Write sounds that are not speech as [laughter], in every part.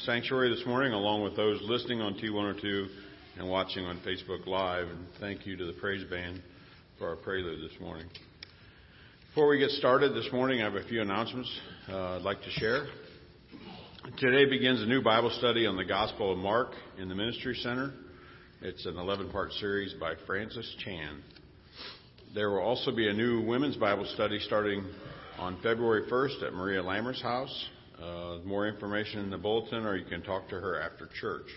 sanctuary this morning, along with those listening on T102 and watching on Facebook Live. And thank you to the praise band for our prelude this morning. Before we get started this morning, I have a few announcements uh, I'd like to share. Today begins a new Bible study on the Gospel of Mark in the Ministry Center. It's an 11 part series by Francis Chan. There will also be a new women's Bible study starting on February 1st at Maria Lammer's house. Uh, more information in the bulletin, or you can talk to her after church.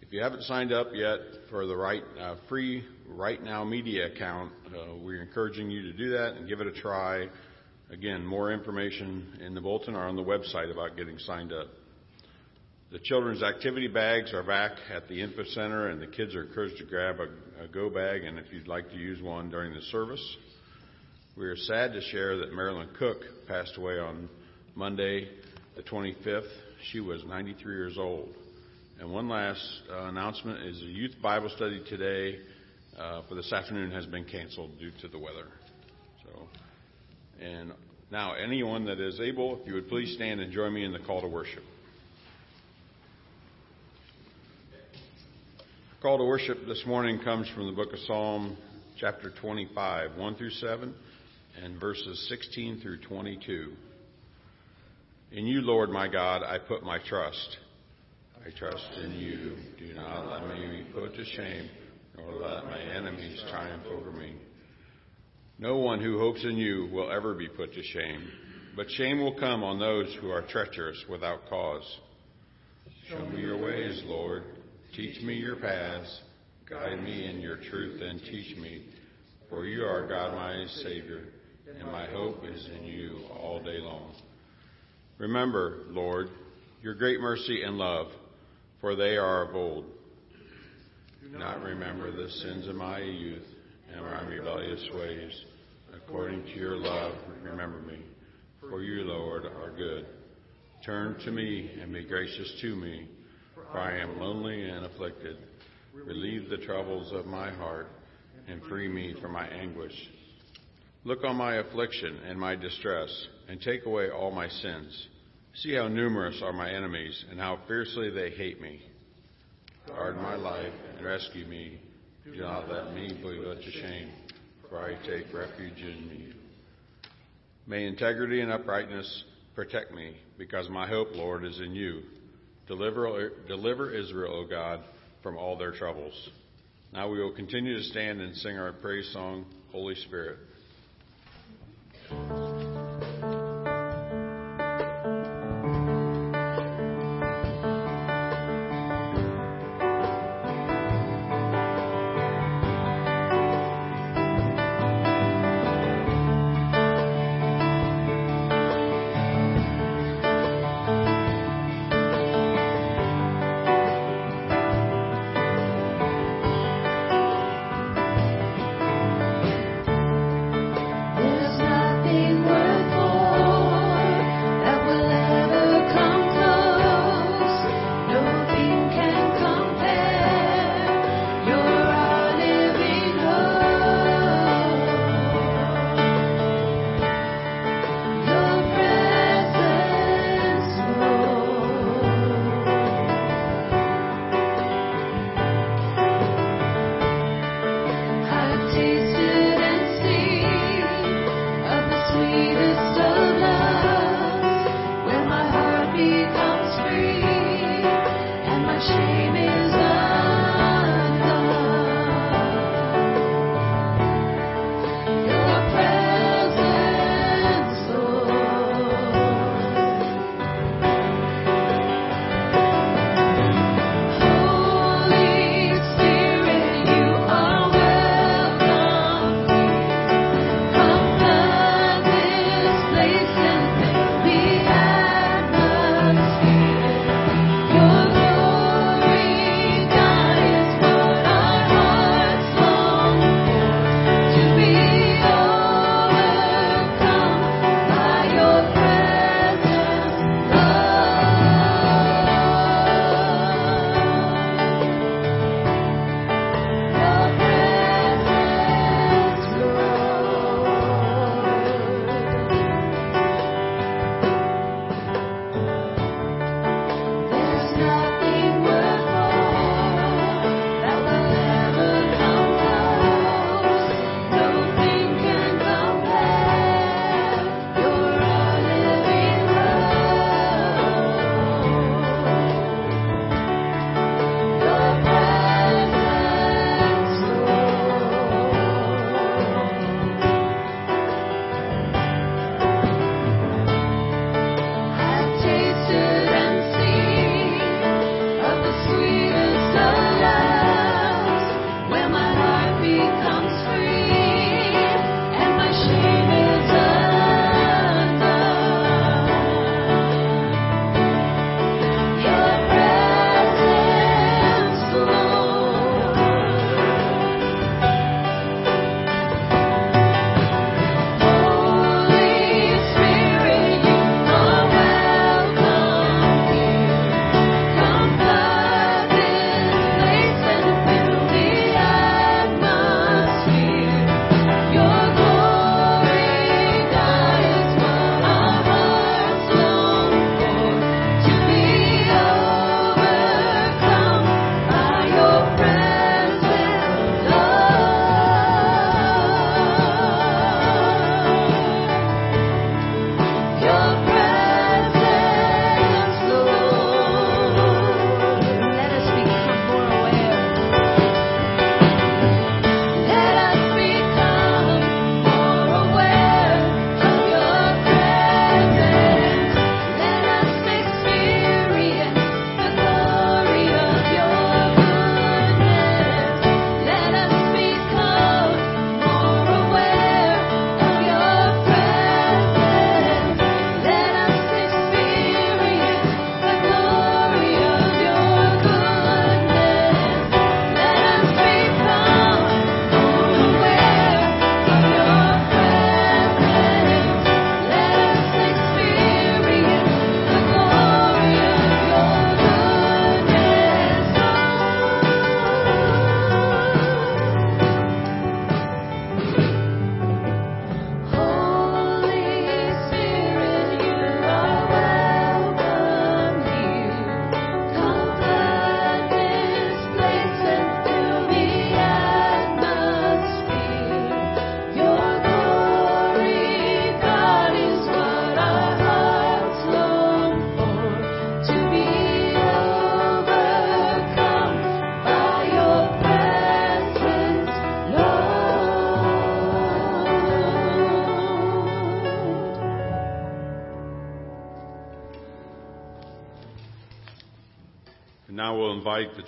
If you haven't signed up yet for the right uh, free Right Now Media account, uh, we're encouraging you to do that and give it a try. Again, more information in the bulletin or on the website about getting signed up. The children's activity bags are back at the info center, and the kids are encouraged to grab a, a go bag, and if you'd like to use one during the service. We are sad to share that Marilyn Cook passed away on Monday, the 25th. She was 93 years old. And one last uh, announcement is a youth Bible study today uh, for this afternoon has been canceled due to the weather. So, and now anyone that is able, if you would please stand and join me in the call to worship. Call to worship this morning comes from the book of Psalm, chapter 25, 1 through 7 and verses 16 through 22. In you, Lord my God, I put my trust. I trust in you. Do not let me be put to shame, nor let my enemies triumph over me. No one who hopes in you will ever be put to shame, but shame will come on those who are treacherous without cause. Show me your ways, Lord. Teach me your paths. Guide me in your truth and teach me, for you are God my Savior and my hope is in you all day long. Remember, Lord, your great mercy and love, for they are of old. Do not remember the sins of my youth and my rebellious ways. According to your love, remember me. For you, Lord, are good. Turn to me and be gracious to me, for I am lonely and afflicted. Relieve the troubles of my heart and free me from my anguish. Look on my affliction and my distress, and take away all my sins. See how numerous are my enemies, and how fiercely they hate me. Guard my life and rescue me. Do not let me be put to shame, for I take refuge in you. May integrity and uprightness protect me, because my hope, Lord, is in you. Deliver, deliver Israel, O God, from all their troubles. Now we will continue to stand and sing our praise song, Holy Spirit.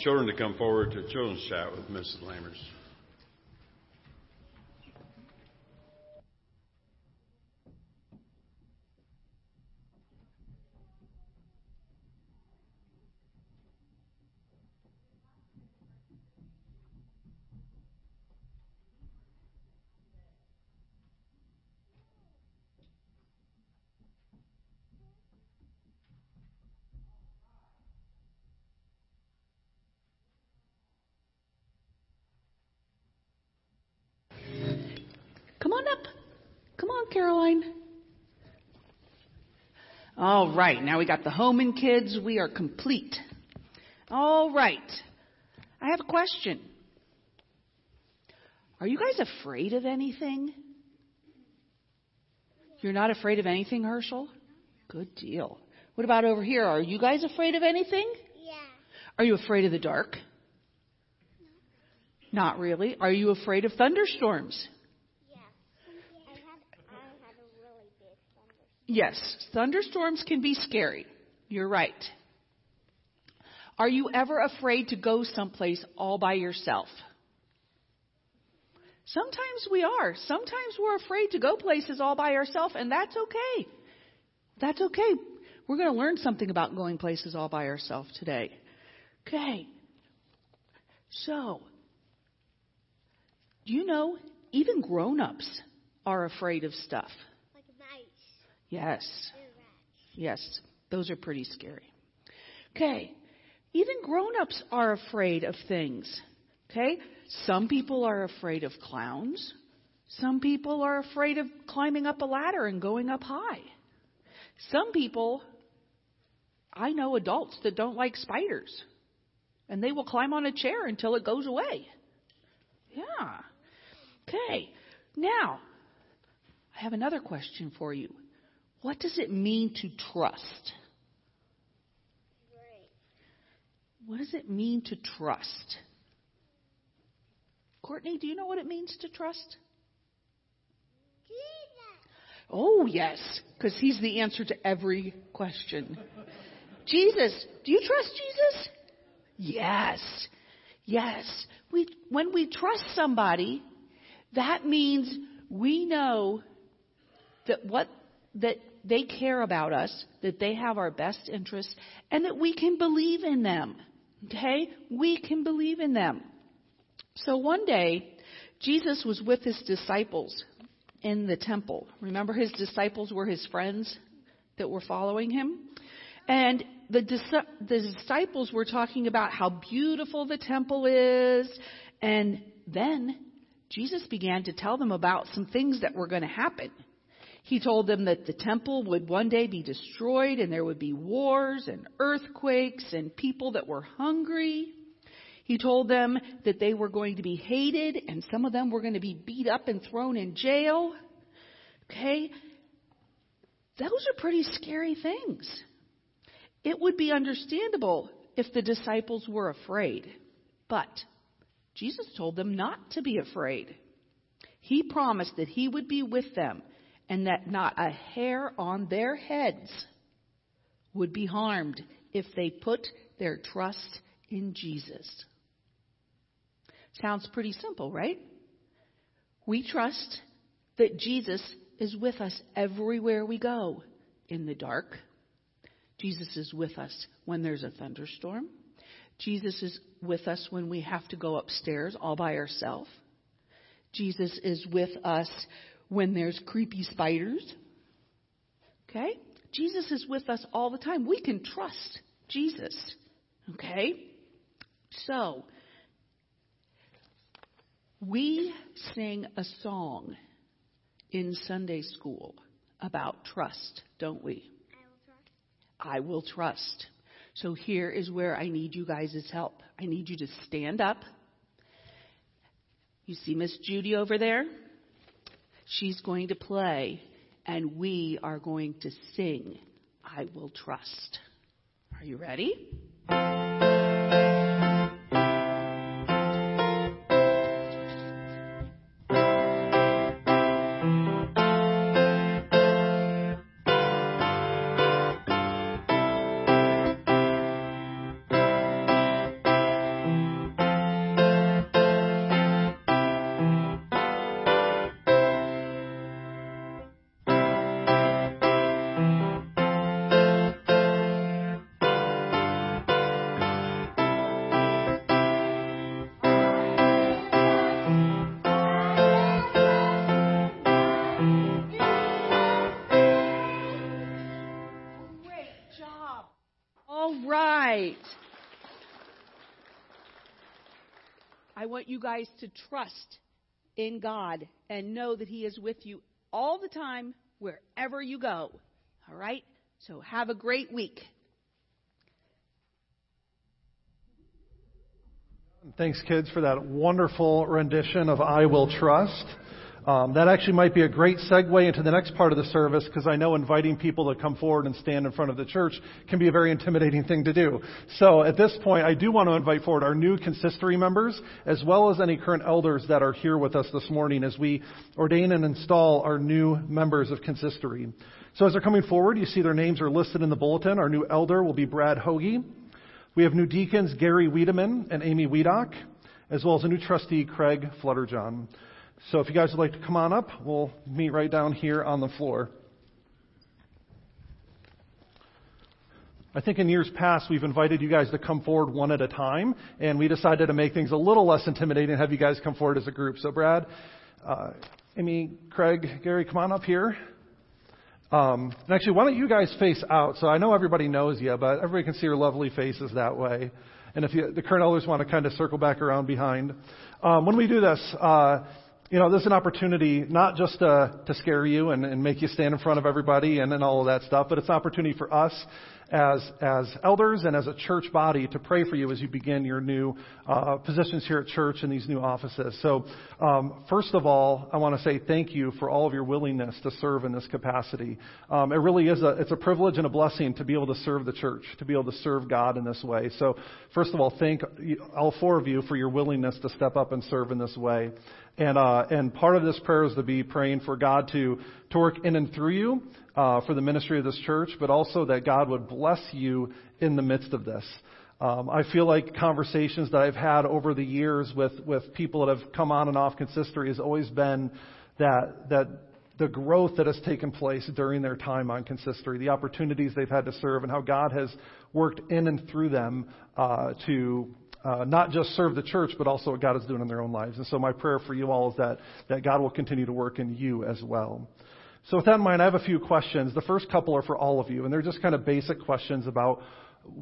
Children to come forward to children's chat with Mrs. Lammers. All right, now we got the home and kids. We are complete. All right. I have a question. Are you guys afraid of anything? You're not afraid of anything, Herschel? Good deal. What about over here? Are you guys afraid of anything? Yeah. Are you afraid of the dark? No. Not really. Are you afraid of thunderstorms? Yes, thunderstorms can be scary. You're right. Are you ever afraid to go someplace all by yourself? Sometimes we are. Sometimes we're afraid to go places all by ourselves, and that's okay. That's okay. We're going to learn something about going places all by ourselves today. Okay. So, you know, even grown ups are afraid of stuff. Yes. Yes. Those are pretty scary. Okay. Even grown ups are afraid of things. Okay? Some people are afraid of clowns. Some people are afraid of climbing up a ladder and going up high. Some people, I know adults that don't like spiders. And they will climb on a chair until it goes away. Yeah. Okay. Now, I have another question for you. What does it mean to trust? What does it mean to trust? Courtney, do you know what it means to trust? Jesus. Oh, yes, because he's the answer to every question. Jesus, do you trust Jesus? Yes. Yes. We, when we trust somebody, that means we know that what that they care about us, that they have our best interests, and that we can believe in them. Okay? We can believe in them. So one day, Jesus was with his disciples in the temple. Remember, his disciples were his friends that were following him? And the, the disciples were talking about how beautiful the temple is. And then Jesus began to tell them about some things that were going to happen. He told them that the temple would one day be destroyed and there would be wars and earthquakes and people that were hungry. He told them that they were going to be hated and some of them were going to be beat up and thrown in jail. Okay? Those are pretty scary things. It would be understandable if the disciples were afraid. But Jesus told them not to be afraid. He promised that He would be with them and that not a hair on their heads would be harmed if they put their trust in Jesus. Sounds pretty simple, right? We trust that Jesus is with us everywhere we go in the dark. Jesus is with us when there's a thunderstorm. Jesus is with us when we have to go upstairs all by ourselves. Jesus is with us when there's creepy spiders. Okay? Jesus is with us all the time. We can trust Jesus. Okay? So, we sing a song in Sunday school about trust, don't we? I will trust. I will trust. So here is where I need you guys' help. I need you to stand up. You see Miss Judy over there? She's going to play, and we are going to sing, I Will Trust. Are you ready? Want you guys to trust in God and know that He is with you all the time, wherever you go. All right? So have a great week. Thanks, kids, for that wonderful rendition of I Will Trust. Um, that actually might be a great segue into the next part of the service because I know inviting people to come forward and stand in front of the church can be a very intimidating thing to do. So at this point, I do want to invite forward our new consistory members as well as any current elders that are here with us this morning as we ordain and install our new members of consistory. So as they're coming forward, you see their names are listed in the bulletin. Our new elder will be Brad Hoagie. We have new deacons Gary Wiedemann and Amy Wiedock, as well as a new trustee Craig Fledderjohn. So if you guys would like to come on up, we'll meet right down here on the floor. I think in years past we've invited you guys to come forward one at a time, and we decided to make things a little less intimidating and have you guys come forward as a group. So Brad, uh, Amy, Craig, Gary, come on up here. Um, and actually, why don't you guys face out? So I know everybody knows you, but everybody can see your lovely faces that way. And if you, the current elders want to kind of circle back around behind. Um, when we do this, uh, you know, this is an opportunity not just to, to scare you and, and make you stand in front of everybody and, and all of that stuff, but it's an opportunity for us as, as elders and as a church body to pray for you as you begin your new uh, positions here at church in these new offices. So, um, first of all, I want to say thank you for all of your willingness to serve in this capacity. Um, it really is a it's a privilege and a blessing to be able to serve the church, to be able to serve God in this way. So, first of all, thank all four of you for your willingness to step up and serve in this way. And uh, and part of this prayer is to be praying for God to to work in and through you uh, for the ministry of this church, but also that God would bless you in the midst of this. Um, I feel like conversations that I've had over the years with, with people that have come on and off consistory has always been that, that the growth that has taken place during their time on consistory, the opportunities they've had to serve, and how God has worked in and through them uh, to uh, not just serve the church, but also what God is doing in their own lives. And so my prayer for you all is that, that God will continue to work in you as well. So with that in mind, I have a few questions. The first couple are for all of you, and they're just kind of basic questions about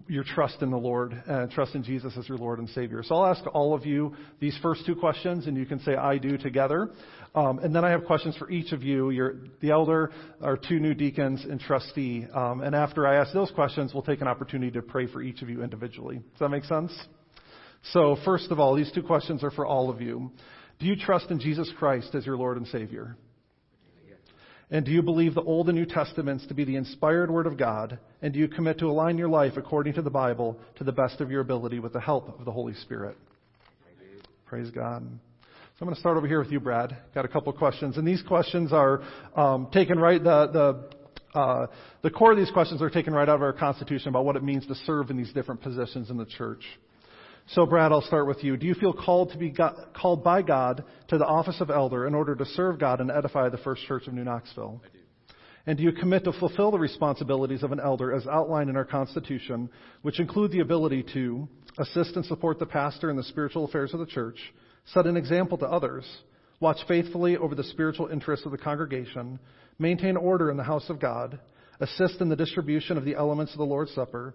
your trust in the Lord and trust in Jesus as your Lord and Savior. So I'll ask all of you these first two questions, and you can say "I do" together. Um, and then I have questions for each of you, your, the elder, our two new deacons, and trustee. Um, and after I ask those questions, we'll take an opportunity to pray for each of you individually. Does that make sense? So first of all, these two questions are for all of you. Do you trust in Jesus Christ as your Lord and Savior? And do you believe the Old and New Testaments to be the inspired Word of God? And do you commit to align your life according to the Bible to the best of your ability with the help of the Holy Spirit? Praise God. So I'm going to start over here with you, Brad. Got a couple questions, and these questions are um, taken right. The the uh, the core of these questions are taken right out of our Constitution about what it means to serve in these different positions in the church. So, Brad, I'll start with you. Do you feel called to be God, called by God to the office of elder in order to serve God and edify the First Church of New Knoxville? I do. And do you commit to fulfill the responsibilities of an elder as outlined in our Constitution, which include the ability to assist and support the pastor in the spiritual affairs of the church, set an example to others, watch faithfully over the spiritual interests of the congregation, maintain order in the house of God, assist in the distribution of the elements of the Lord's Supper,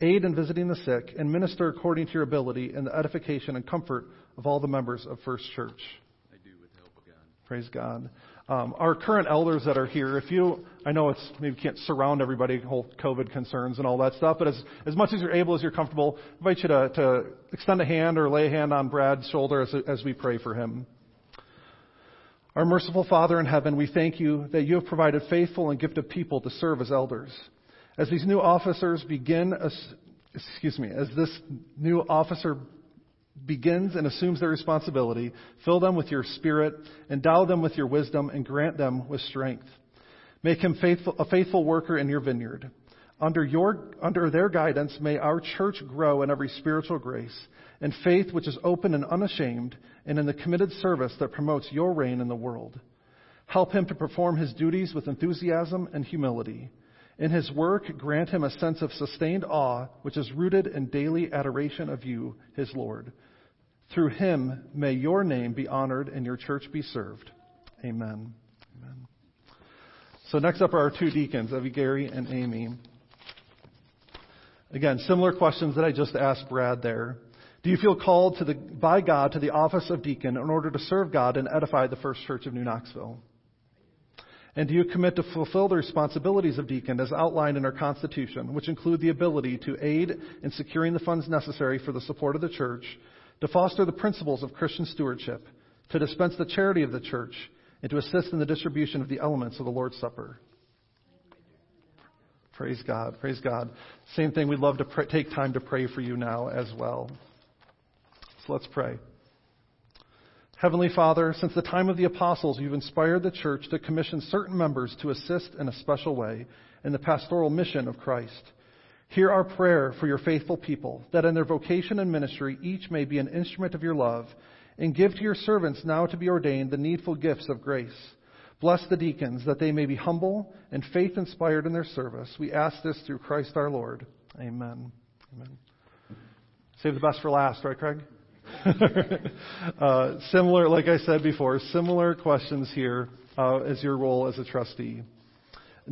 aid in visiting the sick, and minister according to your ability in the edification and comfort of all the members of First Church. I do with the help of God. Praise God. Um, our current elders that are here, if you, I know it's maybe can't surround everybody, whole COVID concerns and all that stuff, but as, as much as you're able, as you're comfortable, I invite you to, to extend a hand or lay a hand on Brad's shoulder as, as we pray for him. Our merciful Father in heaven, we thank you that you have provided faithful and gifted people to serve as elders. As these new officers begin, excuse me, as this new officer begins and assumes their responsibility, fill them with your spirit, endow them with your wisdom, and grant them with strength. Make him faithful, a faithful worker in your vineyard. Under, your, under their guidance, may our church grow in every spiritual grace, and faith which is open and unashamed, and in the committed service that promotes your reign in the world. Help him to perform his duties with enthusiasm and humility. In his work, grant him a sense of sustained awe, which is rooted in daily adoration of you, his Lord. Through him, may your name be honored and your church be served. Amen. Amen. So next up are our two deacons, Evie Gary and Amy. Again, similar questions that I just asked Brad there. Do you feel called to the, by God to the office of deacon in order to serve God and edify the First Church of New Knoxville? And do you commit to fulfill the responsibilities of deacon as outlined in our Constitution, which include the ability to aid in securing the funds necessary for the support of the church, to foster the principles of Christian stewardship, to dispense the charity of the church, and to assist in the distribution of the elements of the Lord's Supper? Praise God. Praise God. Same thing. We'd love to pray, take time to pray for you now as well. So let's pray. Heavenly Father, since the time of the apostles, you've inspired the church to commission certain members to assist in a special way in the pastoral mission of Christ. Hear our prayer for your faithful people, that in their vocation and ministry each may be an instrument of your love, and give to your servants now to be ordained the needful gifts of grace. Bless the deacons, that they may be humble and faith inspired in their service. We ask this through Christ our Lord. Amen. Amen. Save the best for last, right, Craig? [laughs] uh, similar, like I said before, similar questions here uh, as your role as a trustee.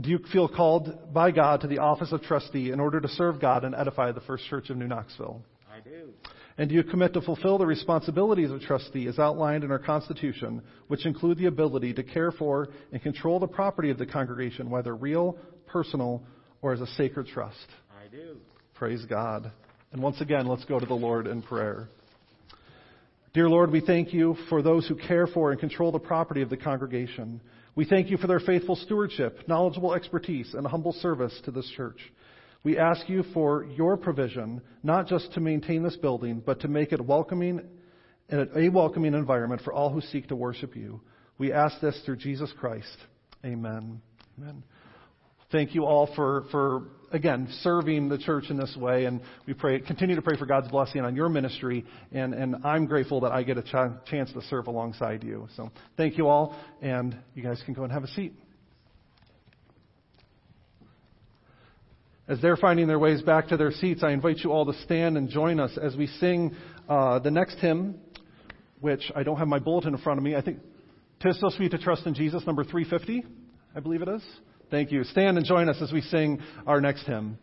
Do you feel called by God to the office of trustee in order to serve God and edify the First Church of New Knoxville? I do. And do you commit to fulfill the responsibilities of trustee as outlined in our Constitution, which include the ability to care for and control the property of the congregation, whether real, personal, or as a sacred trust? I do. Praise God. And once again, let's go to the Lord in prayer. Dear Lord, we thank you for those who care for and control the property of the congregation. We thank you for their faithful stewardship, knowledgeable expertise, and humble service to this church. We ask you for your provision, not just to maintain this building, but to make it welcoming, and a welcoming environment for all who seek to worship you. We ask this through Jesus Christ. Amen. Amen. Thank you all for, for again, serving the church in this way. And we pray, continue to pray for God's blessing on your ministry. And, and I'm grateful that I get a ch- chance to serve alongside you. So thank you all. And you guys can go and have a seat. As they're finding their ways back to their seats, I invite you all to stand and join us as we sing uh, the next hymn, which I don't have my bulletin in front of me. I think "Tis So Sweet to Trust in Jesus," number 350, I believe it is. Thank you. Stand and join us as we sing our next hymn.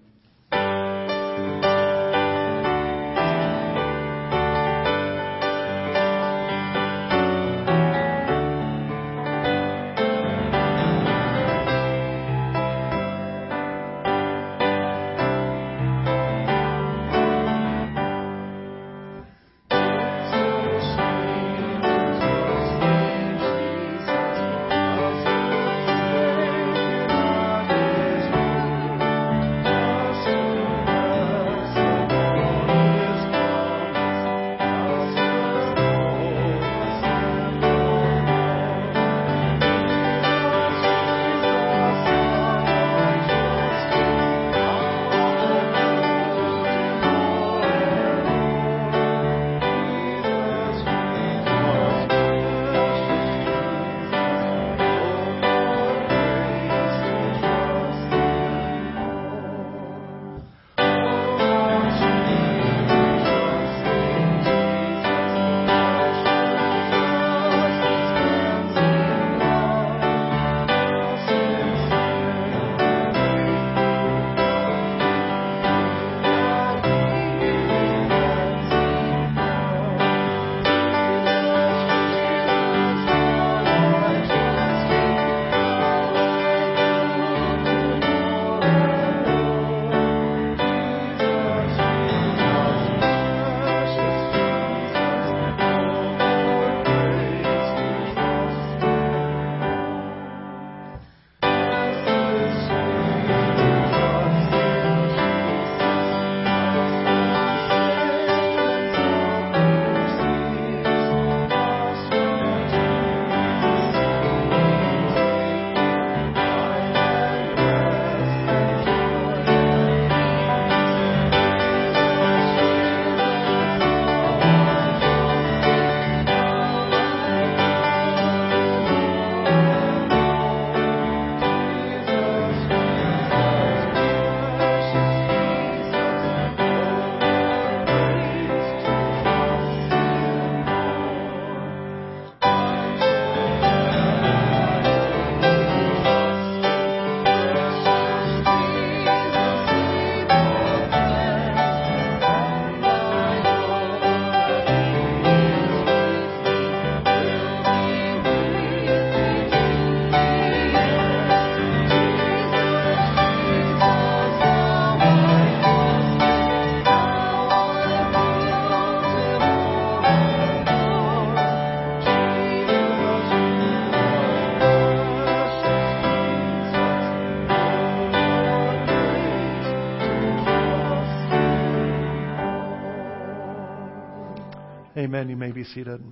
Amen. You may be seated.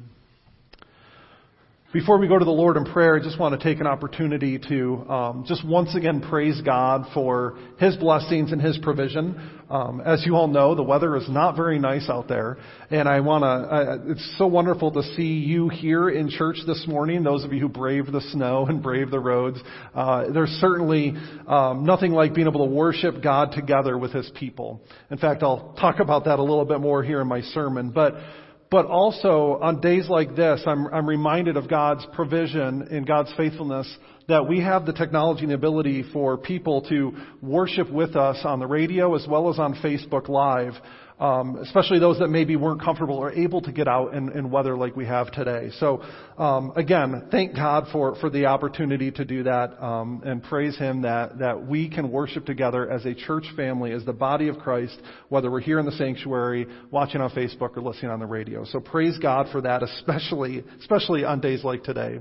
Before we go to the Lord in prayer, I just want to take an opportunity to um, just once again praise God for His blessings and His provision. Um, as you all know, the weather is not very nice out there, and I want to. It's so wonderful to see you here in church this morning. Those of you who braved the snow and braved the roads, uh, there's certainly um, nothing like being able to worship God together with His people. In fact, I'll talk about that a little bit more here in my sermon, but. But also on days like this, I'm, I'm reminded of God's provision and God's faithfulness that we have the technology and the ability for people to worship with us on the radio as well as on Facebook Live um, especially those that maybe weren't comfortable or able to get out in, in weather like we have today. So um, again, thank God for for the opportunity to do that, um, and praise Him that that we can worship together as a church family, as the body of Christ, whether we're here in the sanctuary, watching on Facebook, or listening on the radio. So praise God for that, especially especially on days like today.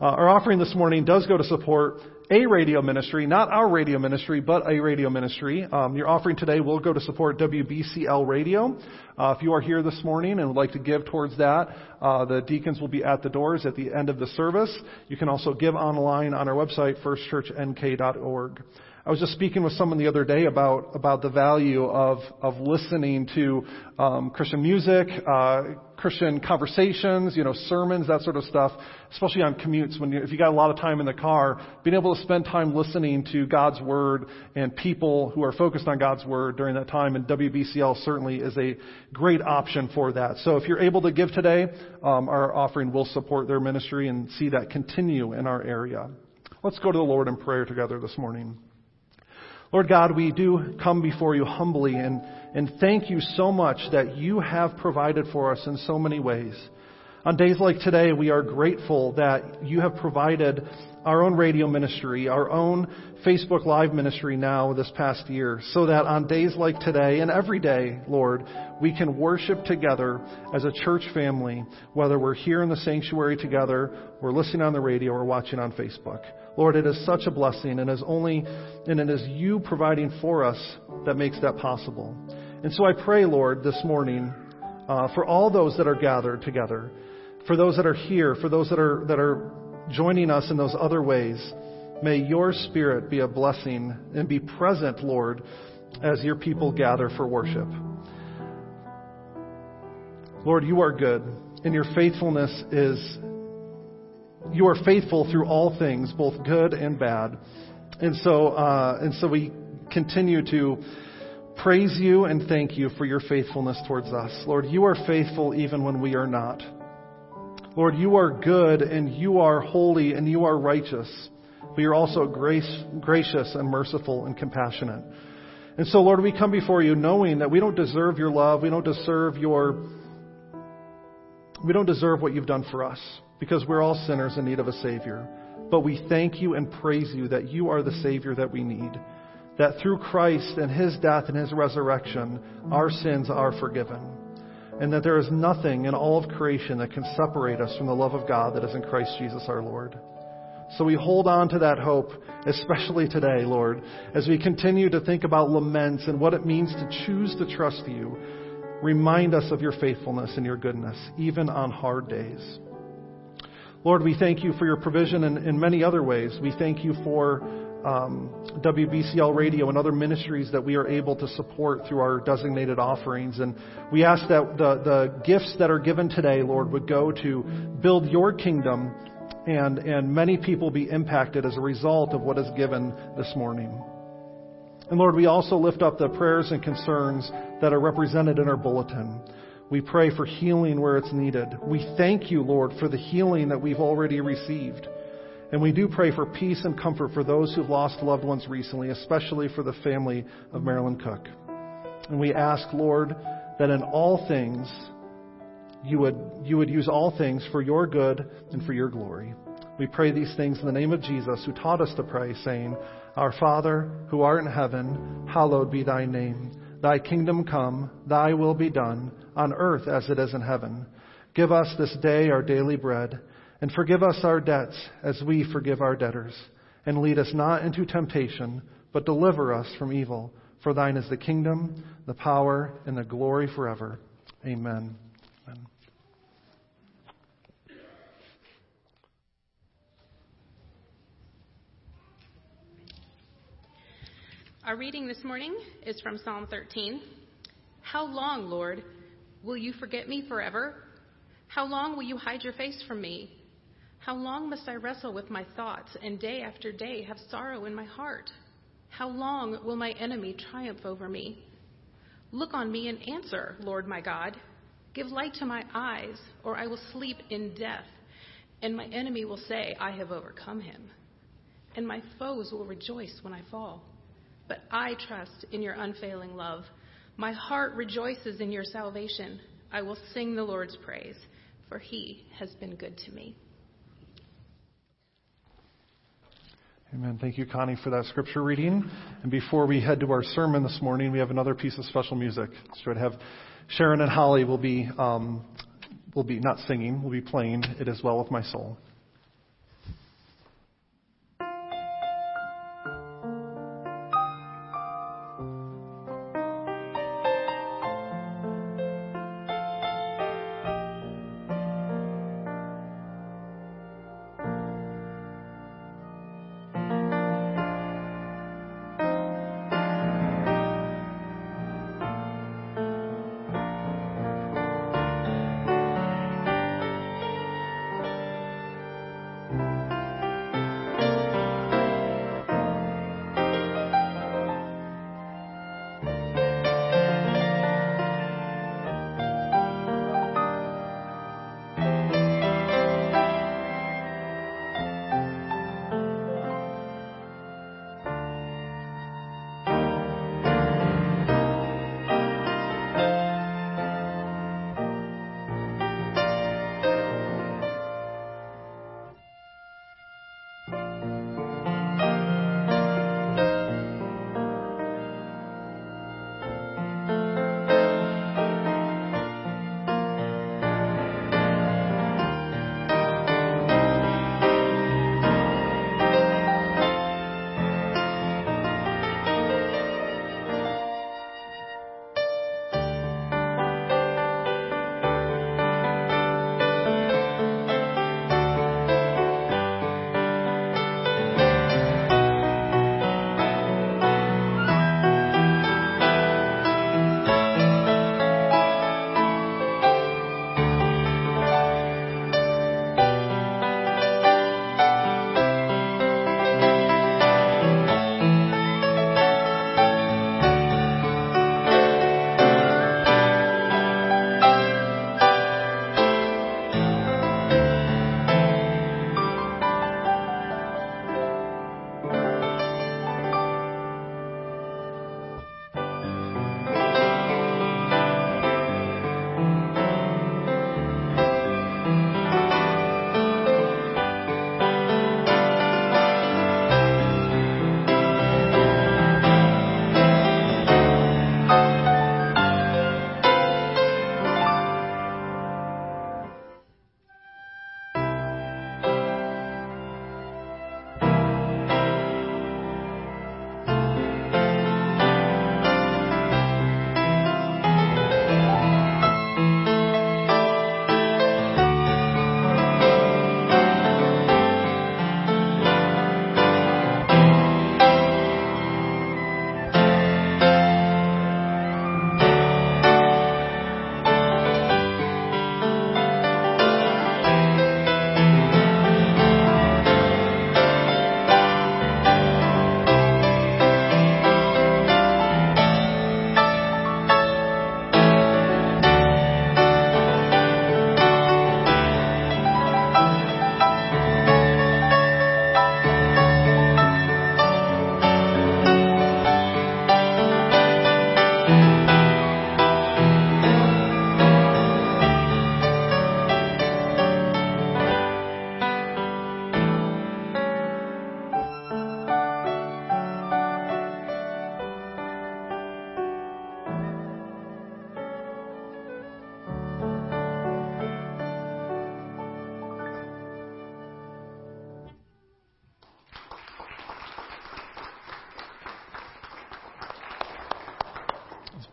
Uh, our offering this morning does go to support a radio ministry, not our radio ministry, but a radio ministry. Um, your offering today will go to support WBCL Radio. Uh, if you are here this morning and would like to give towards that, uh, the deacons will be at the doors at the end of the service. You can also give online on our website, firstchurchnk.org. I was just speaking with someone the other day about about the value of of listening to um, Christian music, uh, Christian conversations, you know, sermons, that sort of stuff, especially on commutes. When you, if you got a lot of time in the car, being able to spend time listening to God's word and people who are focused on God's word during that time, and WBCL certainly is a great option for that. So if you're able to give today, um, our offering will support their ministry and see that continue in our area. Let's go to the Lord in prayer together this morning. Lord God, we do come before you humbly and, and thank you so much that you have provided for us in so many ways. On days like today, we are grateful that you have provided our own radio ministry, our own Facebook Live ministry now this past year, so that on days like today and every day, Lord, we can worship together as a church family, whether we're here in the sanctuary together, we're listening on the radio, or watching on Facebook. Lord, it is such a blessing, and it is only, and it is you providing for us that makes that possible. And so I pray, Lord, this morning, uh, for all those that are gathered together, for those that are here, for those that are that are joining us in those other ways, may your Spirit be a blessing and be present, Lord, as your people gather for worship. Lord, you are good, and your faithfulness is you are faithful through all things, both good and bad. And so, uh, and so we continue to praise you and thank you for your faithfulness towards us. Lord, you are faithful even when we are not. Lord, you are good and you are holy and you are righteous, but you're also grace, gracious and merciful and compassionate. And so, Lord, we come before you knowing that we don't deserve your love, we don't deserve your, we don't deserve what you've done for us because we're all sinners in need of a Savior. But we thank you and praise you that you are the Savior that we need. That through Christ and His death and His resurrection, our sins are forgiven. And that there is nothing in all of creation that can separate us from the love of God that is in Christ Jesus our Lord. So we hold on to that hope, especially today, Lord, as we continue to think about laments and what it means to choose to trust you. Remind us of your faithfulness and your goodness, even on hard days. Lord, we thank you for your provision in, in many other ways. We thank you for um, WBCL Radio and other ministries that we are able to support through our designated offerings. And we ask that the, the gifts that are given today, Lord, would go to build your kingdom and, and many people be impacted as a result of what is given this morning. And Lord, we also lift up the prayers and concerns that are represented in our bulletin. We pray for healing where it's needed. We thank you, Lord, for the healing that we've already received. And we do pray for peace and comfort for those who've lost loved ones recently, especially for the family of Marilyn Cook. And we ask, Lord, that in all things, you would, you would use all things for your good and for your glory. We pray these things in the name of Jesus, who taught us to pray, saying, Our Father, who art in heaven, hallowed be thy name. Thy kingdom come, thy will be done, on earth as it is in heaven. Give us this day our daily bread, and forgive us our debts as we forgive our debtors. And lead us not into temptation, but deliver us from evil. For thine is the kingdom, the power, and the glory forever. Amen. Amen. Our reading this morning is from Psalm 13. How long, Lord, will you forget me forever? How long will you hide your face from me? How long must I wrestle with my thoughts and day after day have sorrow in my heart? How long will my enemy triumph over me? Look on me and answer, Lord my God. Give light to my eyes, or I will sleep in death, and my enemy will say, I have overcome him. And my foes will rejoice when I fall. But I trust in your unfailing love. My heart rejoices in your salvation. I will sing the Lord's praise, for he has been good to me. Amen. Thank you, Connie, for that scripture reading. And before we head to our sermon this morning, we have another piece of special music. So I'd have Sharon and Holly will be um, will be not singing, will be playing "It Is Well with My Soul."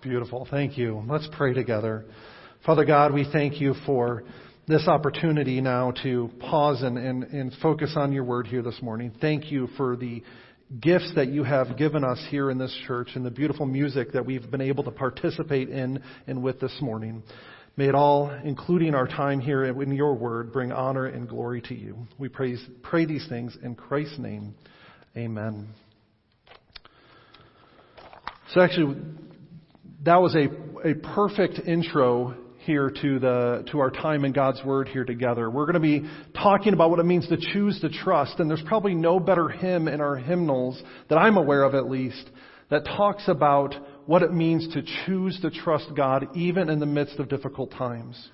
Beautiful. Thank you. Let's pray together. Father God, we thank you for this opportunity now to pause and, and, and focus on your word here this morning. Thank you for the gifts that you have given us here in this church and the beautiful music that we've been able to participate in and with this morning. May it all, including our time here in your word, bring honor and glory to you. We praise, pray these things in Christ's name. Amen. So actually, that was a, a perfect intro here to the to our time in God's Word here together. We're going to be talking about what it means to choose to trust, and there's probably no better hymn in our hymnals that I'm aware of at least that talks about what it means to choose to trust God even in the midst of difficult times.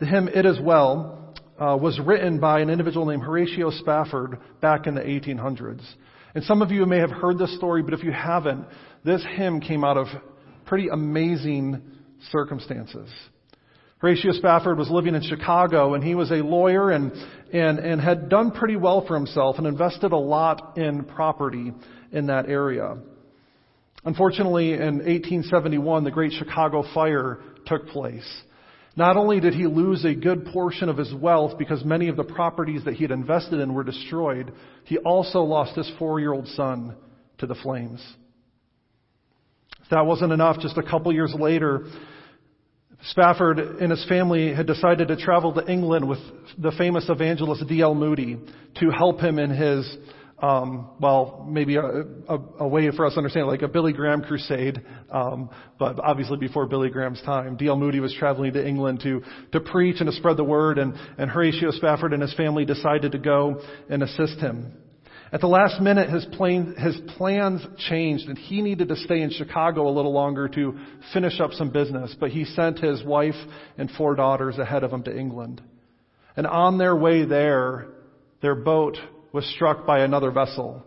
The hymn "It Is Well" uh, was written by an individual named Horatio Spafford back in the 1800s. And some of you may have heard this story, but if you haven't, this hymn came out of pretty amazing circumstances. Horatio Spafford was living in Chicago and he was a lawyer and, and, and had done pretty well for himself and invested a lot in property in that area. Unfortunately, in 1871, the Great Chicago Fire took place. Not only did he lose a good portion of his wealth because many of the properties that he had invested in were destroyed, he also lost his four year old son to the flames. If that wasn't enough, just a couple years later, Spafford and his family had decided to travel to England with the famous evangelist D.L. Moody to help him in his, um, well, maybe a, a, a, way for us to understand, like a Billy Graham crusade, um, but obviously before Billy Graham's time. D.L. Moody was traveling to England to, to preach and to spread the word, and, and Horatio Spafford and his family decided to go and assist him. At the last minute, his, his plans changed, and he needed to stay in Chicago a little longer to finish up some business. But he sent his wife and four daughters ahead of him to England. And on their way there, their boat was struck by another vessel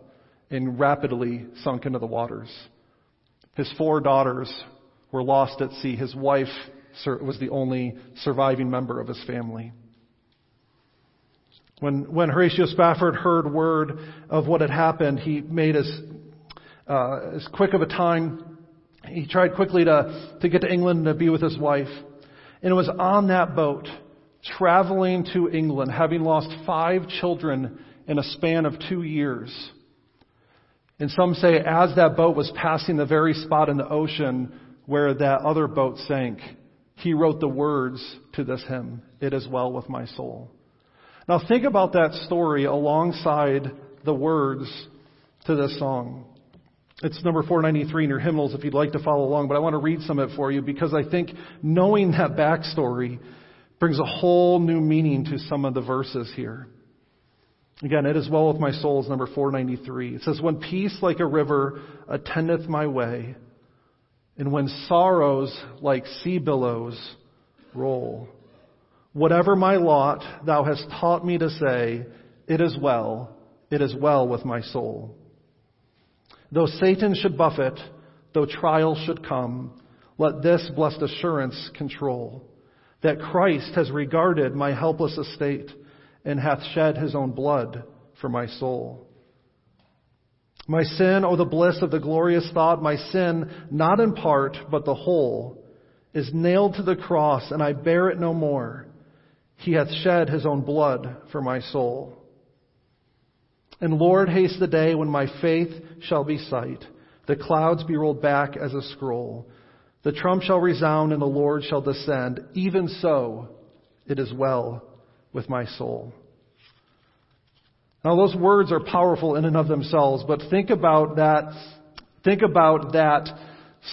and rapidly sunk into the waters. His four daughters were lost at sea. His wife was the only surviving member of his family. When, when Horatio Spafford heard word of what had happened, he made as, uh, as quick of a time. He tried quickly to, to get to England to be with his wife. And it was on that boat, traveling to England, having lost five children in a span of two years. And some say as that boat was passing the very spot in the ocean where that other boat sank, he wrote the words to this hymn, It is well with my soul. Now think about that story alongside the words to this song. It's number 493 in your hymnals if you'd like to follow along, but I want to read some of it for you because I think knowing that backstory brings a whole new meaning to some of the verses here. Again, it is well with my soul is number 493. It says, When peace like a river attendeth my way, and when sorrows like sea billows roll. Whatever my lot, thou hast taught me to say, It is well, it is well with my soul. Though Satan should buffet, though trials should come, let this blessed assurance control that Christ has regarded my helpless estate and hath shed his own blood for my soul. My sin, oh the bliss of the glorious thought, my sin, not in part, but the whole, is nailed to the cross, and I bear it no more. He hath shed his own blood for my soul. And Lord, haste the day when my faith shall be sight, the clouds be rolled back as a scroll, the trump shall resound and the Lord shall descend. Even so, it is well with my soul. Now those words are powerful in and of themselves, but think about that, think about that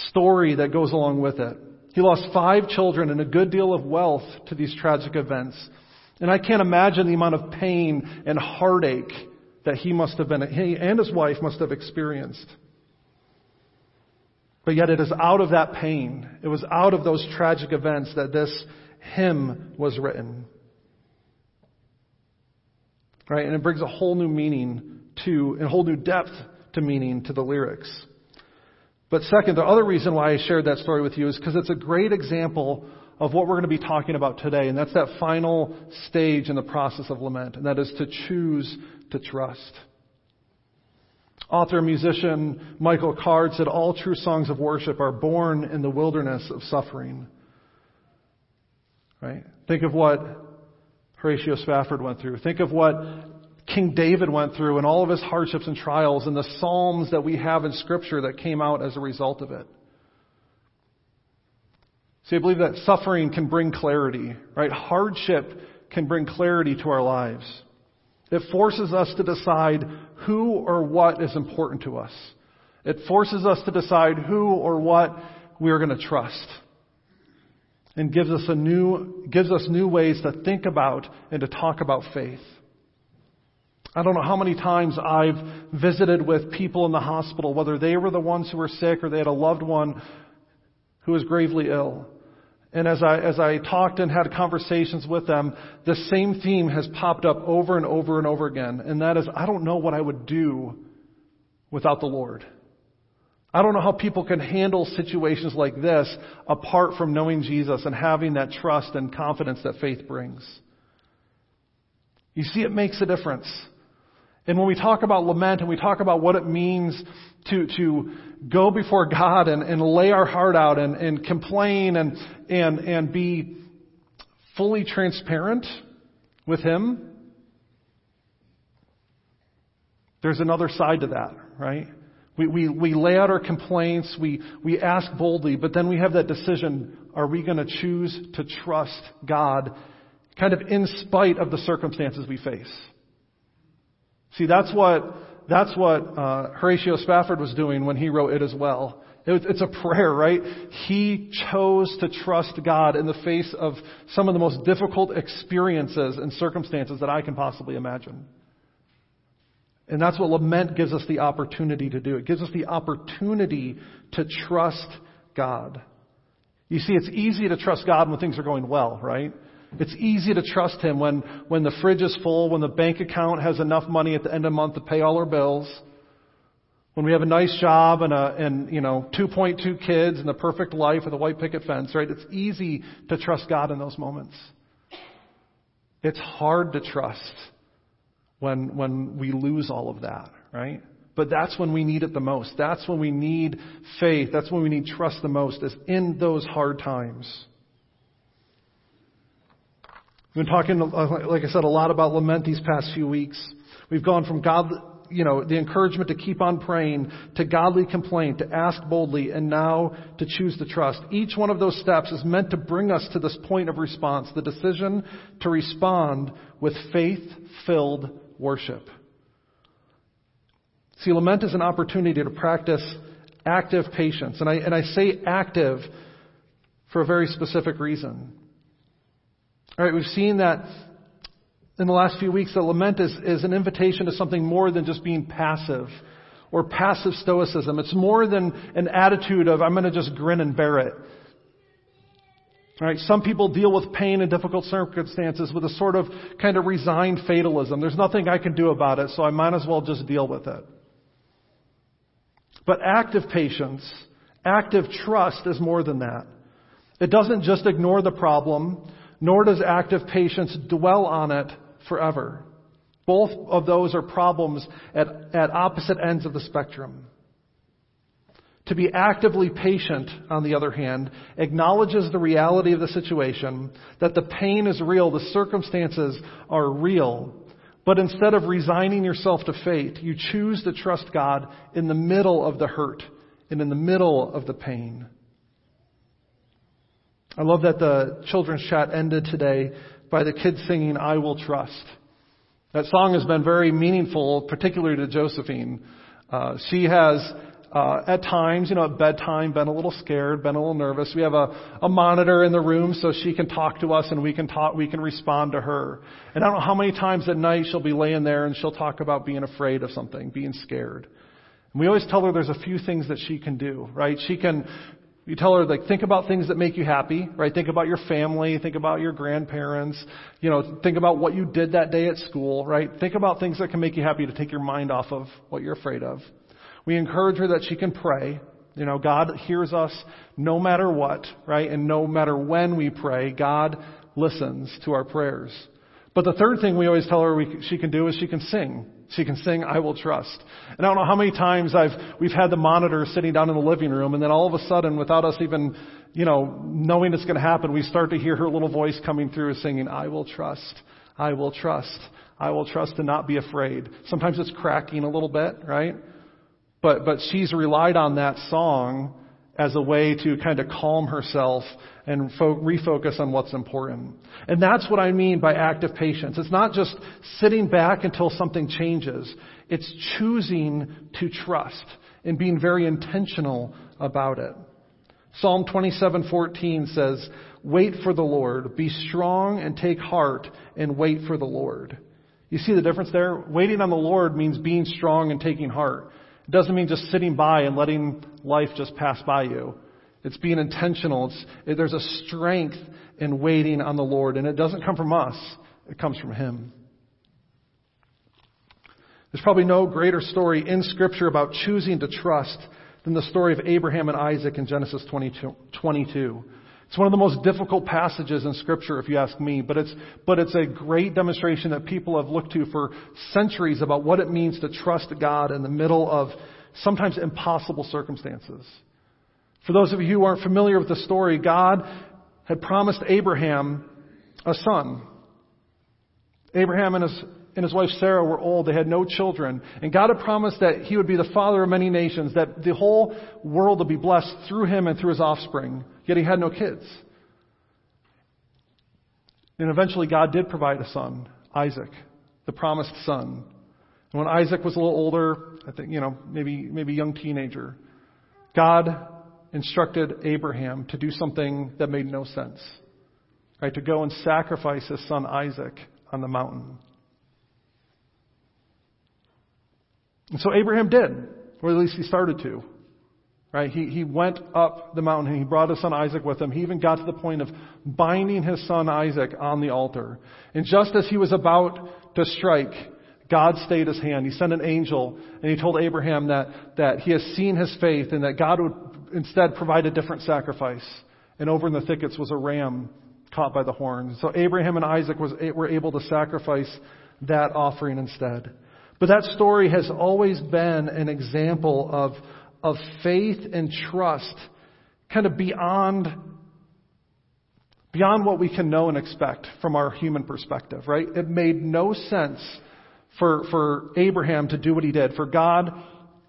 story that goes along with it. He lost five children and a good deal of wealth to these tragic events. And I can't imagine the amount of pain and heartache that he must have been, he and his wife must have experienced. But yet it is out of that pain, it was out of those tragic events that this hymn was written. Right? And it brings a whole new meaning to, and a whole new depth to meaning to the lyrics. But second, the other reason why I shared that story with you is because it's a great example of what we're going to be talking about today, and that's that final stage in the process of lament, and that is to choose to trust. Author musician Michael Card said, All true songs of worship are born in the wilderness of suffering. Right? Think of what Horatio Spafford went through. Think of what King David went through and all of his hardships and trials and the Psalms that we have in Scripture that came out as a result of it. See, I believe that suffering can bring clarity, right? Hardship can bring clarity to our lives. It forces us to decide who or what is important to us. It forces us to decide who or what we are going to trust. And gives us a new, gives us new ways to think about and to talk about faith. I don't know how many times I've visited with people in the hospital, whether they were the ones who were sick or they had a loved one who was gravely ill. And as I, as I talked and had conversations with them, the same theme has popped up over and over and over again. And that is, I don't know what I would do without the Lord. I don't know how people can handle situations like this apart from knowing Jesus and having that trust and confidence that faith brings. You see, it makes a difference. And when we talk about lament and we talk about what it means to, to go before God and, and lay our heart out and, and complain and, and, and be fully transparent with Him, there's another side to that, right? We, we, we lay out our complaints, we, we ask boldly, but then we have that decision are we going to choose to trust God kind of in spite of the circumstances we face? See, that's what, that's what uh, Horatio Spafford was doing when he wrote It Is Well. It it's a prayer, right? He chose to trust God in the face of some of the most difficult experiences and circumstances that I can possibly imagine. And that's what lament gives us the opportunity to do. It gives us the opportunity to trust God. You see, it's easy to trust God when things are going well, right? It's easy to trust Him when, when the fridge is full, when the bank account has enough money at the end of the month to pay all our bills, when we have a nice job and, a, and you know, 2.2 kids and the perfect life with a white picket fence, right? It's easy to trust God in those moments. It's hard to trust when, when we lose all of that, right? But that's when we need it the most. That's when we need faith. That's when we need trust the most, is in those hard times. We've been talking, uh, like I said, a lot about lament these past few weeks. We've gone from God, you know, the encouragement to keep on praying, to godly complaint, to ask boldly, and now to choose to trust. Each one of those steps is meant to bring us to this point of response, the decision to respond with faith filled worship. See, lament is an opportunity to practice active patience. And I, and I say active for a very specific reason. All right, we've seen that in the last few weeks that lament is, is an invitation to something more than just being passive or passive stoicism. It's more than an attitude of, I'm going to just grin and bear it. All right, some people deal with pain and difficult circumstances with a sort of kind of resigned fatalism. There's nothing I can do about it, so I might as well just deal with it. But active patience, active trust is more than that. It doesn't just ignore the problem nor does active patience dwell on it forever. Both of those are problems at, at opposite ends of the spectrum. To be actively patient, on the other hand, acknowledges the reality of the situation, that the pain is real, the circumstances are real, but instead of resigning yourself to fate, you choose to trust God in the middle of the hurt and in the middle of the pain. I love that the children's chat ended today by the kids singing, I Will Trust. That song has been very meaningful, particularly to Josephine. Uh, she has, uh, at times, you know, at bedtime, been a little scared, been a little nervous. We have a, a monitor in the room so she can talk to us and we can talk, we can respond to her. And I don't know how many times at night she'll be laying there and she'll talk about being afraid of something, being scared. And we always tell her there's a few things that she can do, right? She can you tell her, like, think about things that make you happy, right? Think about your family, think about your grandparents, you know, think about what you did that day at school, right? Think about things that can make you happy to take your mind off of what you're afraid of. We encourage her that she can pray. You know, God hears us no matter what, right? And no matter when we pray, God listens to our prayers. But the third thing we always tell her we, she can do is she can sing. She can sing, I will trust. And I don't know how many times I've, we've had the monitor sitting down in the living room and then all of a sudden, without us even, you know, knowing it's going to happen, we start to hear her little voice coming through singing, I will trust. I will trust. I will trust and not be afraid. Sometimes it's cracking a little bit, right? But, but she's relied on that song as a way to kind of calm herself and fo- refocus on what's important. And that's what I mean by active patience. It's not just sitting back until something changes. It's choosing to trust and being very intentional about it. Psalm 27:14 says, "Wait for the Lord, be strong and take heart and wait for the Lord." You see the difference there? Waiting on the Lord means being strong and taking heart. It doesn't mean just sitting by and letting life just pass by you. It's being intentional. It's, it, there's a strength in waiting on the Lord, and it doesn't come from us. It comes from Him. There's probably no greater story in Scripture about choosing to trust than the story of Abraham and Isaac in Genesis 22. 22. It's one of the most difficult passages in Scripture, if you ask me, but it's, but it's a great demonstration that people have looked to for centuries about what it means to trust God in the middle of sometimes impossible circumstances. For those of you who aren't familiar with the story, God had promised Abraham a son. Abraham and his and his wife Sarah were old. They had no children. And God had promised that he would be the father of many nations, that the whole world would be blessed through him and through his offspring. Yet he had no kids. And eventually God did provide a son, Isaac, the promised son. When Isaac was a little older, I think, you know, maybe, maybe young teenager, God instructed Abraham to do something that made no sense. Right? To go and sacrifice his son Isaac on the mountain. And so Abraham did, or at least he started to. Right? He, he went up the mountain and he brought his son Isaac with him. He even got to the point of binding his son Isaac on the altar. And just as he was about to strike, God stayed his hand. He sent an angel and he told Abraham that, that he has seen his faith and that God would instead provide a different sacrifice. And over in the thickets was a ram caught by the horns. So Abraham and Isaac was, were able to sacrifice that offering instead. But that story has always been an example of, of faith and trust kind of beyond, beyond what we can know and expect from our human perspective, right? It made no sense for, for Abraham to do what he did, for God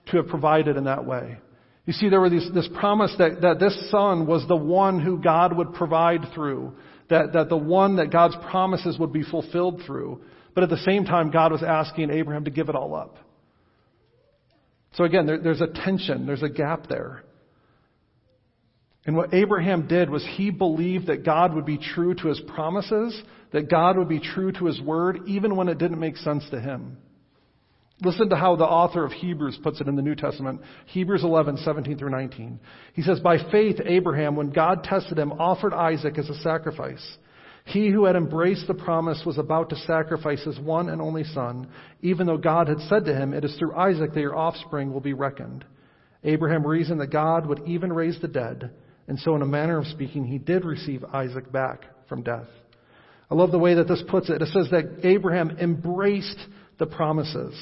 to have provided in that way. You see, there was this, this promise that, that this son was the one who God would provide through, that, that the one that God's promises would be fulfilled through. But at the same time, God was asking Abraham to give it all up. So again, there, there's a tension, there's a gap there. And what Abraham did was he believed that God would be true to his promises, that God would be true to his word, even when it didn't make sense to him. Listen to how the author of Hebrews puts it in the New Testament. Hebrews 11, 17 through 19. He says, By faith, Abraham, when God tested him, offered Isaac as a sacrifice. He who had embraced the promise was about to sacrifice his one and only son, even though God had said to him, It is through Isaac that your offspring will be reckoned. Abraham reasoned that God would even raise the dead, and so, in a manner of speaking, he did receive Isaac back from death. I love the way that this puts it. It says that Abraham embraced the promises.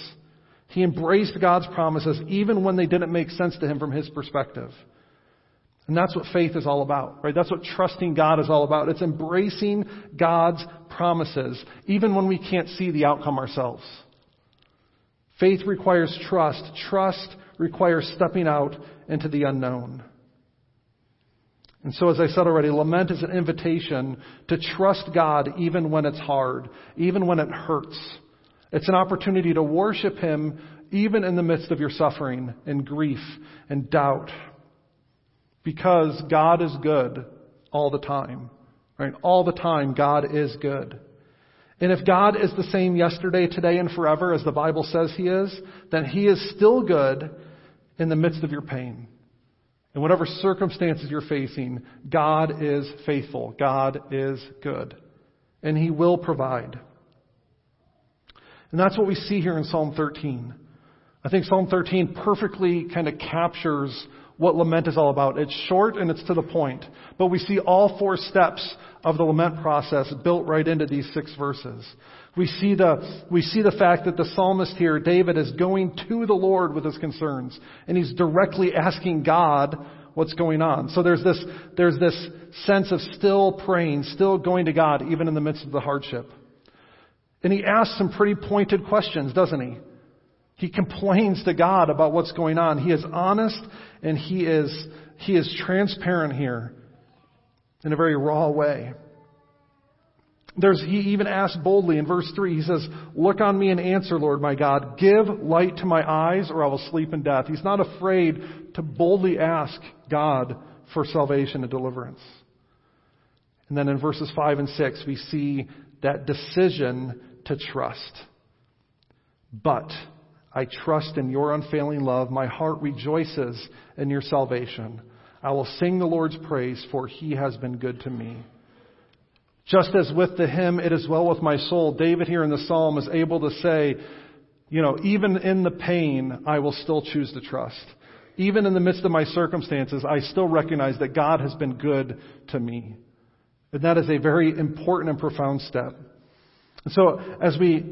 He embraced God's promises even when they didn't make sense to him from his perspective. And that's what faith is all about, right? That's what trusting God is all about. It's embracing God's promises, even when we can't see the outcome ourselves. Faith requires trust. Trust requires stepping out into the unknown. And so, as I said already, lament is an invitation to trust God even when it's hard, even when it hurts. It's an opportunity to worship Him even in the midst of your suffering and grief and doubt because God is good all the time. Right? All the time, God is good. And if God is the same yesterday, today, and forever as the Bible says He is, then He is still good in the midst of your pain. In whatever circumstances you're facing, God is faithful. God is good. And He will provide. And that's what we see here in Psalm 13. I think Psalm 13 perfectly kind of captures what lament is all about. It's short and it's to the point. But we see all four steps of the lament process built right into these six verses. We see the, we see the fact that the psalmist here, David, is going to the Lord with his concerns. And he's directly asking God what's going on. So there's this, there's this sense of still praying, still going to God, even in the midst of the hardship. And he asks some pretty pointed questions, doesn't he? He complains to God about what's going on. He is honest and he is, he is transparent here in a very raw way. There's, he even asks boldly in verse 3, he says, Look on me and answer, Lord my God. Give light to my eyes, or I will sleep in death. He's not afraid to boldly ask God for salvation and deliverance. And then in verses 5 and 6, we see that decision to trust. But I trust in your unfailing love. My heart rejoices in your salvation. I will sing the Lord's praise, for he has been good to me. Just as with the hymn, It is well with my soul, David here in the psalm is able to say, you know, even in the pain, I will still choose to trust. Even in the midst of my circumstances, I still recognize that God has been good to me. And that is a very important and profound step. And so as we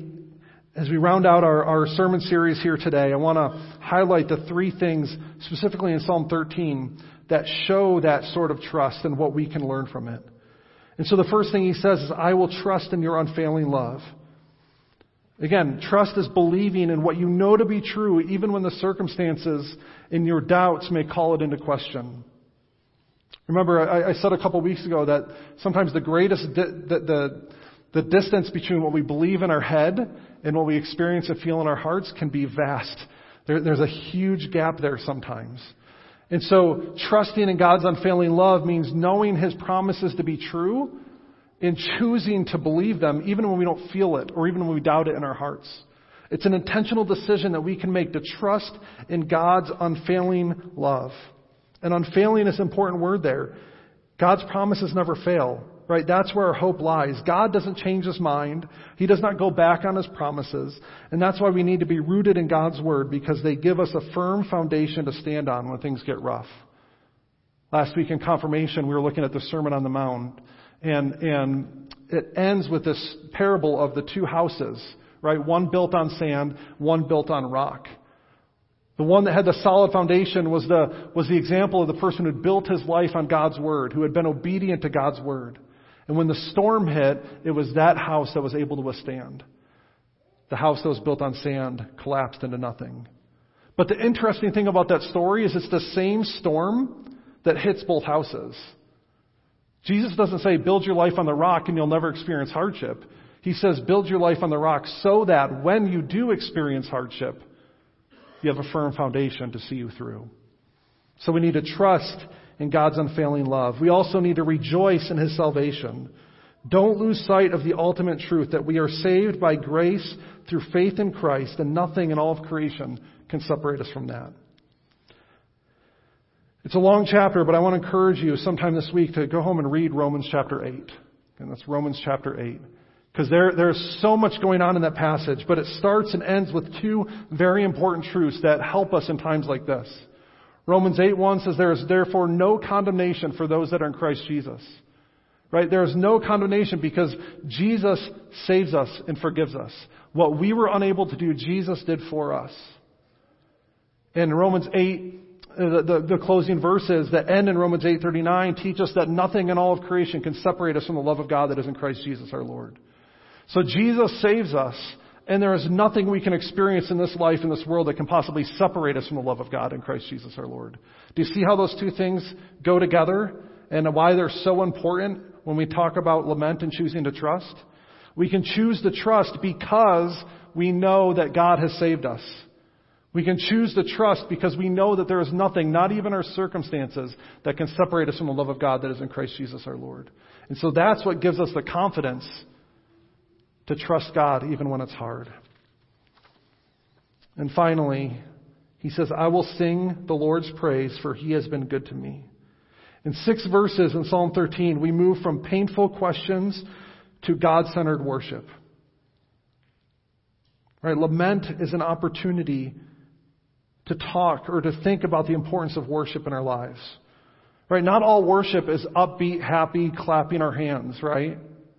as we round out our, our sermon series here today, I want to highlight the three things specifically in Psalm 13 that show that sort of trust and what we can learn from it. And so the first thing he says is, I will trust in your unfailing love. Again, trust is believing in what you know to be true, even when the circumstances and your doubts may call it into question. Remember, I, I said a couple weeks ago that sometimes the greatest, di- the, the, the distance between what we believe in our head and what we experience and feel in our hearts can be vast. There, there's a huge gap there sometimes. And so trusting in God's unfailing love means knowing His promises to be true and choosing to believe them even when we don't feel it or even when we doubt it in our hearts. It's an intentional decision that we can make to trust in God's unfailing love. And unfailing is an important word there. God's promises never fail. Right? That's where our hope lies. God doesn't change his mind. He does not go back on his promises. And that's why we need to be rooted in God's word because they give us a firm foundation to stand on when things get rough. Last week in confirmation, we were looking at the Sermon on the Mount and, and it ends with this parable of the two houses, right? One built on sand, one built on rock. The one that had the solid foundation was the, was the example of the person who built his life on God's word, who had been obedient to God's word. And when the storm hit, it was that house that was able to withstand. The house that was built on sand collapsed into nothing. But the interesting thing about that story is it's the same storm that hits both houses. Jesus doesn't say, build your life on the rock and you'll never experience hardship. He says, build your life on the rock so that when you do experience hardship, you have a firm foundation to see you through. So we need to trust in God's unfailing love. We also need to rejoice in His salvation. Don't lose sight of the ultimate truth that we are saved by grace through faith in Christ, and nothing in all of creation can separate us from that. It's a long chapter, but I want to encourage you sometime this week to go home and read Romans chapter 8. And that's Romans chapter 8. Because there, there's so much going on in that passage, but it starts and ends with two very important truths that help us in times like this. Romans 8 1 says, There is therefore no condemnation for those that are in Christ Jesus. Right? There is no condemnation because Jesus saves us and forgives us. What we were unable to do, Jesus did for us. And Romans 8, uh, the, the, the closing verses that end in Romans 8:39 teach us that nothing in all of creation can separate us from the love of God that is in Christ Jesus our Lord. So Jesus saves us and there is nothing we can experience in this life, in this world, that can possibly separate us from the love of God in Christ Jesus our Lord. Do you see how those two things go together and why they're so important when we talk about lament and choosing to trust? We can choose to trust because we know that God has saved us. We can choose to trust because we know that there is nothing, not even our circumstances, that can separate us from the love of God that is in Christ Jesus our Lord. And so that's what gives us the confidence to trust God even when it's hard. And finally, he says, I will sing the Lord's praise, for he has been good to me. In six verses in Psalm 13, we move from painful questions to God centered worship. Right? Lament is an opportunity to talk or to think about the importance of worship in our lives. Right? Not all worship is upbeat, happy, clapping our hands, right?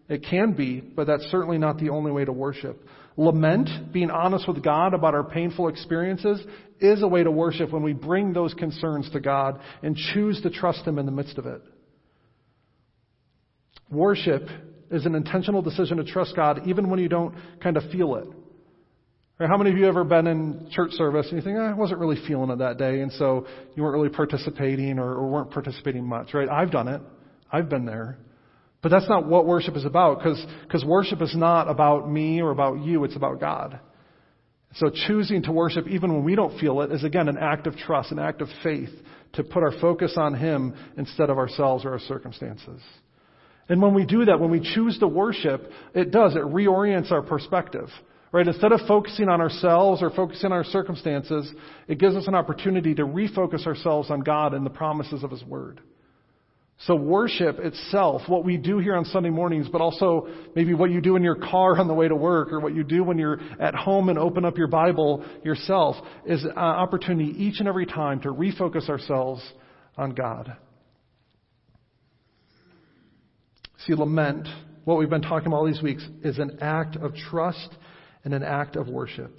It can be, but that's certainly not the only way to worship. Lament, being honest with God about our painful experiences, is a way to worship when we bring those concerns to God and choose to trust Him in the midst of it. Worship is an intentional decision to trust God even when you don't kind of feel it. How many of you ever been in church service and you think, eh, I wasn't really feeling it that day, and so you weren't really participating or, or weren't participating much, right? I've done it. I've been there. But that's not what worship is about, because worship is not about me or about you, it's about God. So choosing to worship even when we don't feel it is again an act of trust, an act of faith to put our focus on Him instead of ourselves or our circumstances. And when we do that, when we choose to worship, it does, it reorients our perspective. Right? Instead of focusing on ourselves or focusing on our circumstances, it gives us an opportunity to refocus ourselves on God and the promises of His Word. So worship itself, what we do here on Sunday mornings, but also maybe what you do in your car on the way to work or what you do when you're at home and open up your Bible yourself, is an opportunity each and every time to refocus ourselves on God. See, lament, what we've been talking about all these weeks, is an act of trust and an act of worship.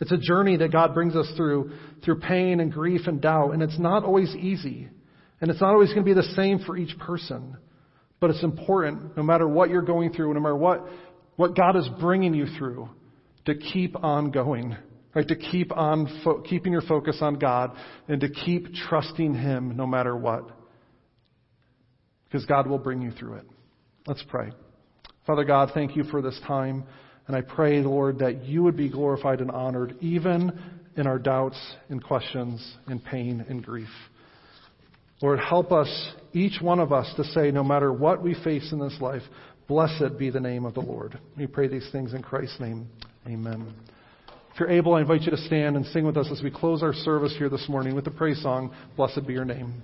It's a journey that God brings us through, through pain and grief and doubt, and it's not always easy. And it's not always going to be the same for each person. But it's important, no matter what you're going through, no matter what, what God is bringing you through, to keep on going. Right? To keep on fo- keeping your focus on God and to keep trusting Him no matter what. Because God will bring you through it. Let's pray. Father God, thank you for this time. And I pray, Lord, that you would be glorified and honored even in our doubts and questions and pain and grief. Lord, help us, each one of us, to say, no matter what we face in this life, blessed be the name of the Lord. We pray these things in Christ's name. Amen. If you're able, I invite you to stand and sing with us as we close our service here this morning with the praise song, Blessed Be Your Name.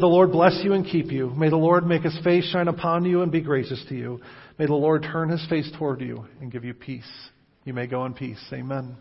The Lord bless you and keep you. May the Lord make his face shine upon you and be gracious to you. May the Lord turn his face toward you and give you peace. You may go in peace. Amen.